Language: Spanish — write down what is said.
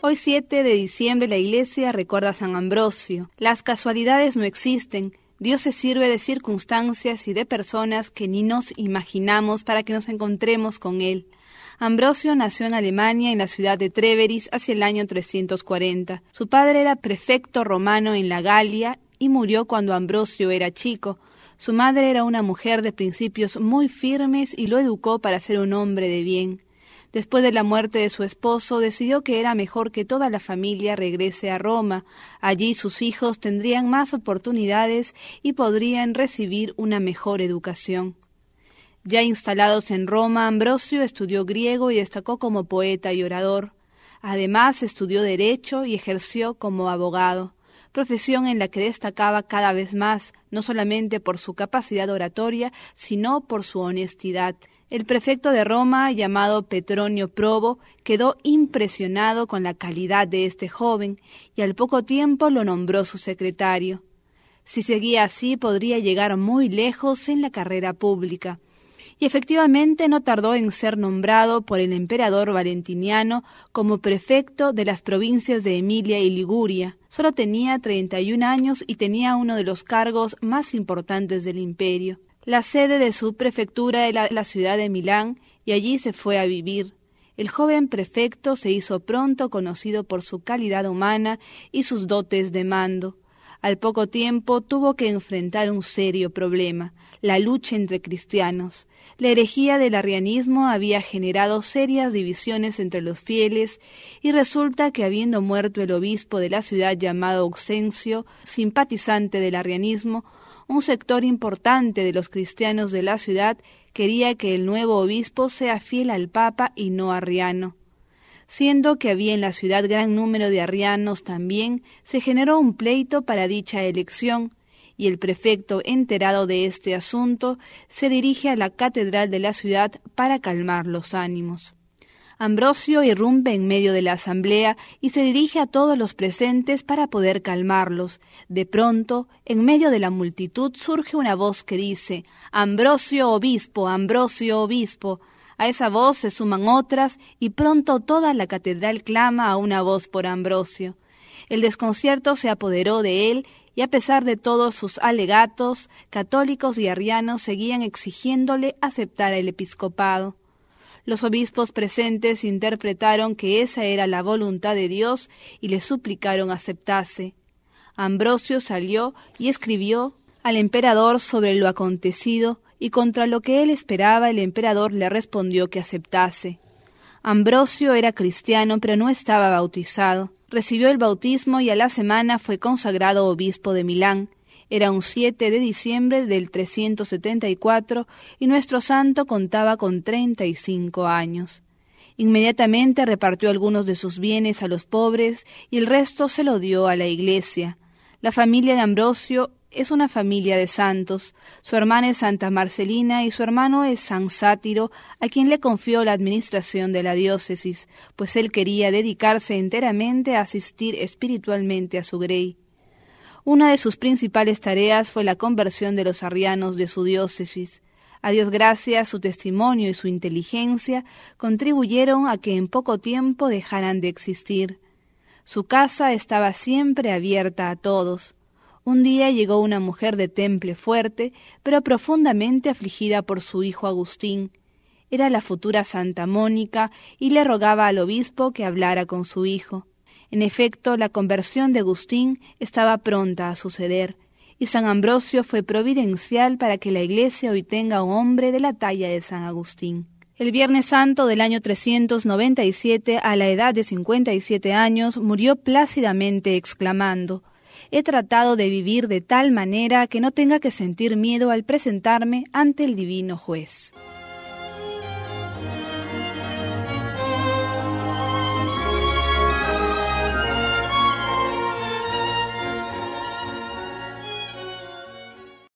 Hoy 7 de diciembre la iglesia recuerda a San Ambrosio. Las casualidades no existen. Dios se sirve de circunstancias y de personas que ni nos imaginamos para que nos encontremos con Él. Ambrosio nació en Alemania, en la ciudad de Treveris, hacia el año 340. Su padre era prefecto romano en la Galia y murió cuando Ambrosio era chico. Su madre era una mujer de principios muy firmes y lo educó para ser un hombre de bien. Después de la muerte de su esposo, decidió que era mejor que toda la familia regrese a Roma. Allí sus hijos tendrían más oportunidades y podrían recibir una mejor educación. Ya instalados en Roma, Ambrosio estudió griego y destacó como poeta y orador. Además, estudió derecho y ejerció como abogado profesión en la que destacaba cada vez más, no solamente por su capacidad oratoria, sino por su honestidad. El prefecto de Roma, llamado Petronio Probo, quedó impresionado con la calidad de este joven y al poco tiempo lo nombró su secretario. Si seguía así podría llegar muy lejos en la carrera pública y efectivamente no tardó en ser nombrado por el emperador Valentiniano como prefecto de las provincias de Emilia y Liguria. Solo tenía 31 años y tenía uno de los cargos más importantes del imperio. La sede de su prefectura era la ciudad de Milán y allí se fue a vivir. El joven prefecto se hizo pronto conocido por su calidad humana y sus dotes de mando. Al poco tiempo tuvo que enfrentar un serio problema, la lucha entre cristianos. La herejía del arrianismo había generado serias divisiones entre los fieles y resulta que habiendo muerto el obispo de la ciudad llamado Auxencio, simpatizante del arrianismo, un sector importante de los cristianos de la ciudad quería que el nuevo obispo sea fiel al Papa y no arriano. Siendo que había en la ciudad gran número de arrianos también, se generó un pleito para dicha elección, y el prefecto, enterado de este asunto, se dirige a la catedral de la ciudad para calmar los ánimos. Ambrosio irrumpe en medio de la asamblea y se dirige a todos los presentes para poder calmarlos. De pronto, en medio de la multitud surge una voz que dice Ambrosio obispo, Ambrosio obispo. A esa voz se suman otras y pronto toda la catedral clama a una voz por Ambrosio. El desconcierto se apoderó de él y a pesar de todos sus alegatos, católicos y arrianos seguían exigiéndole aceptar el episcopado. Los obispos presentes interpretaron que esa era la voluntad de Dios y le suplicaron aceptase. Ambrosio salió y escribió al emperador sobre lo acontecido, y contra lo que él esperaba el emperador le respondió que aceptase. Ambrosio era cristiano, pero no estaba bautizado. Recibió el bautismo y a la semana fue consagrado obispo de Milán. Era un 7 de diciembre del 374 y nuestro santo contaba con 35 años. Inmediatamente repartió algunos de sus bienes a los pobres y el resto se lo dio a la iglesia. La familia de Ambrosio es una familia de santos. Su hermana es Santa Marcelina y su hermano es San Sátiro, a quien le confió la administración de la diócesis, pues él quería dedicarse enteramente a asistir espiritualmente a su grey. Una de sus principales tareas fue la conversión de los arrianos de su diócesis. A Dios gracias, su testimonio y su inteligencia contribuyeron a que en poco tiempo dejaran de existir. Su casa estaba siempre abierta a todos. Un día llegó una mujer de temple fuerte, pero profundamente afligida por su hijo Agustín. Era la futura Santa Mónica y le rogaba al obispo que hablara con su hijo. En efecto, la conversión de Agustín estaba pronta a suceder, y San Ambrosio fue providencial para que la Iglesia hoy tenga un hombre de la talla de San Agustín. El Viernes Santo del año 397, a la edad de 57 años, murió plácidamente exclamando he tratado de vivir de tal manera que no tenga que sentir miedo al presentarme ante el divino juez.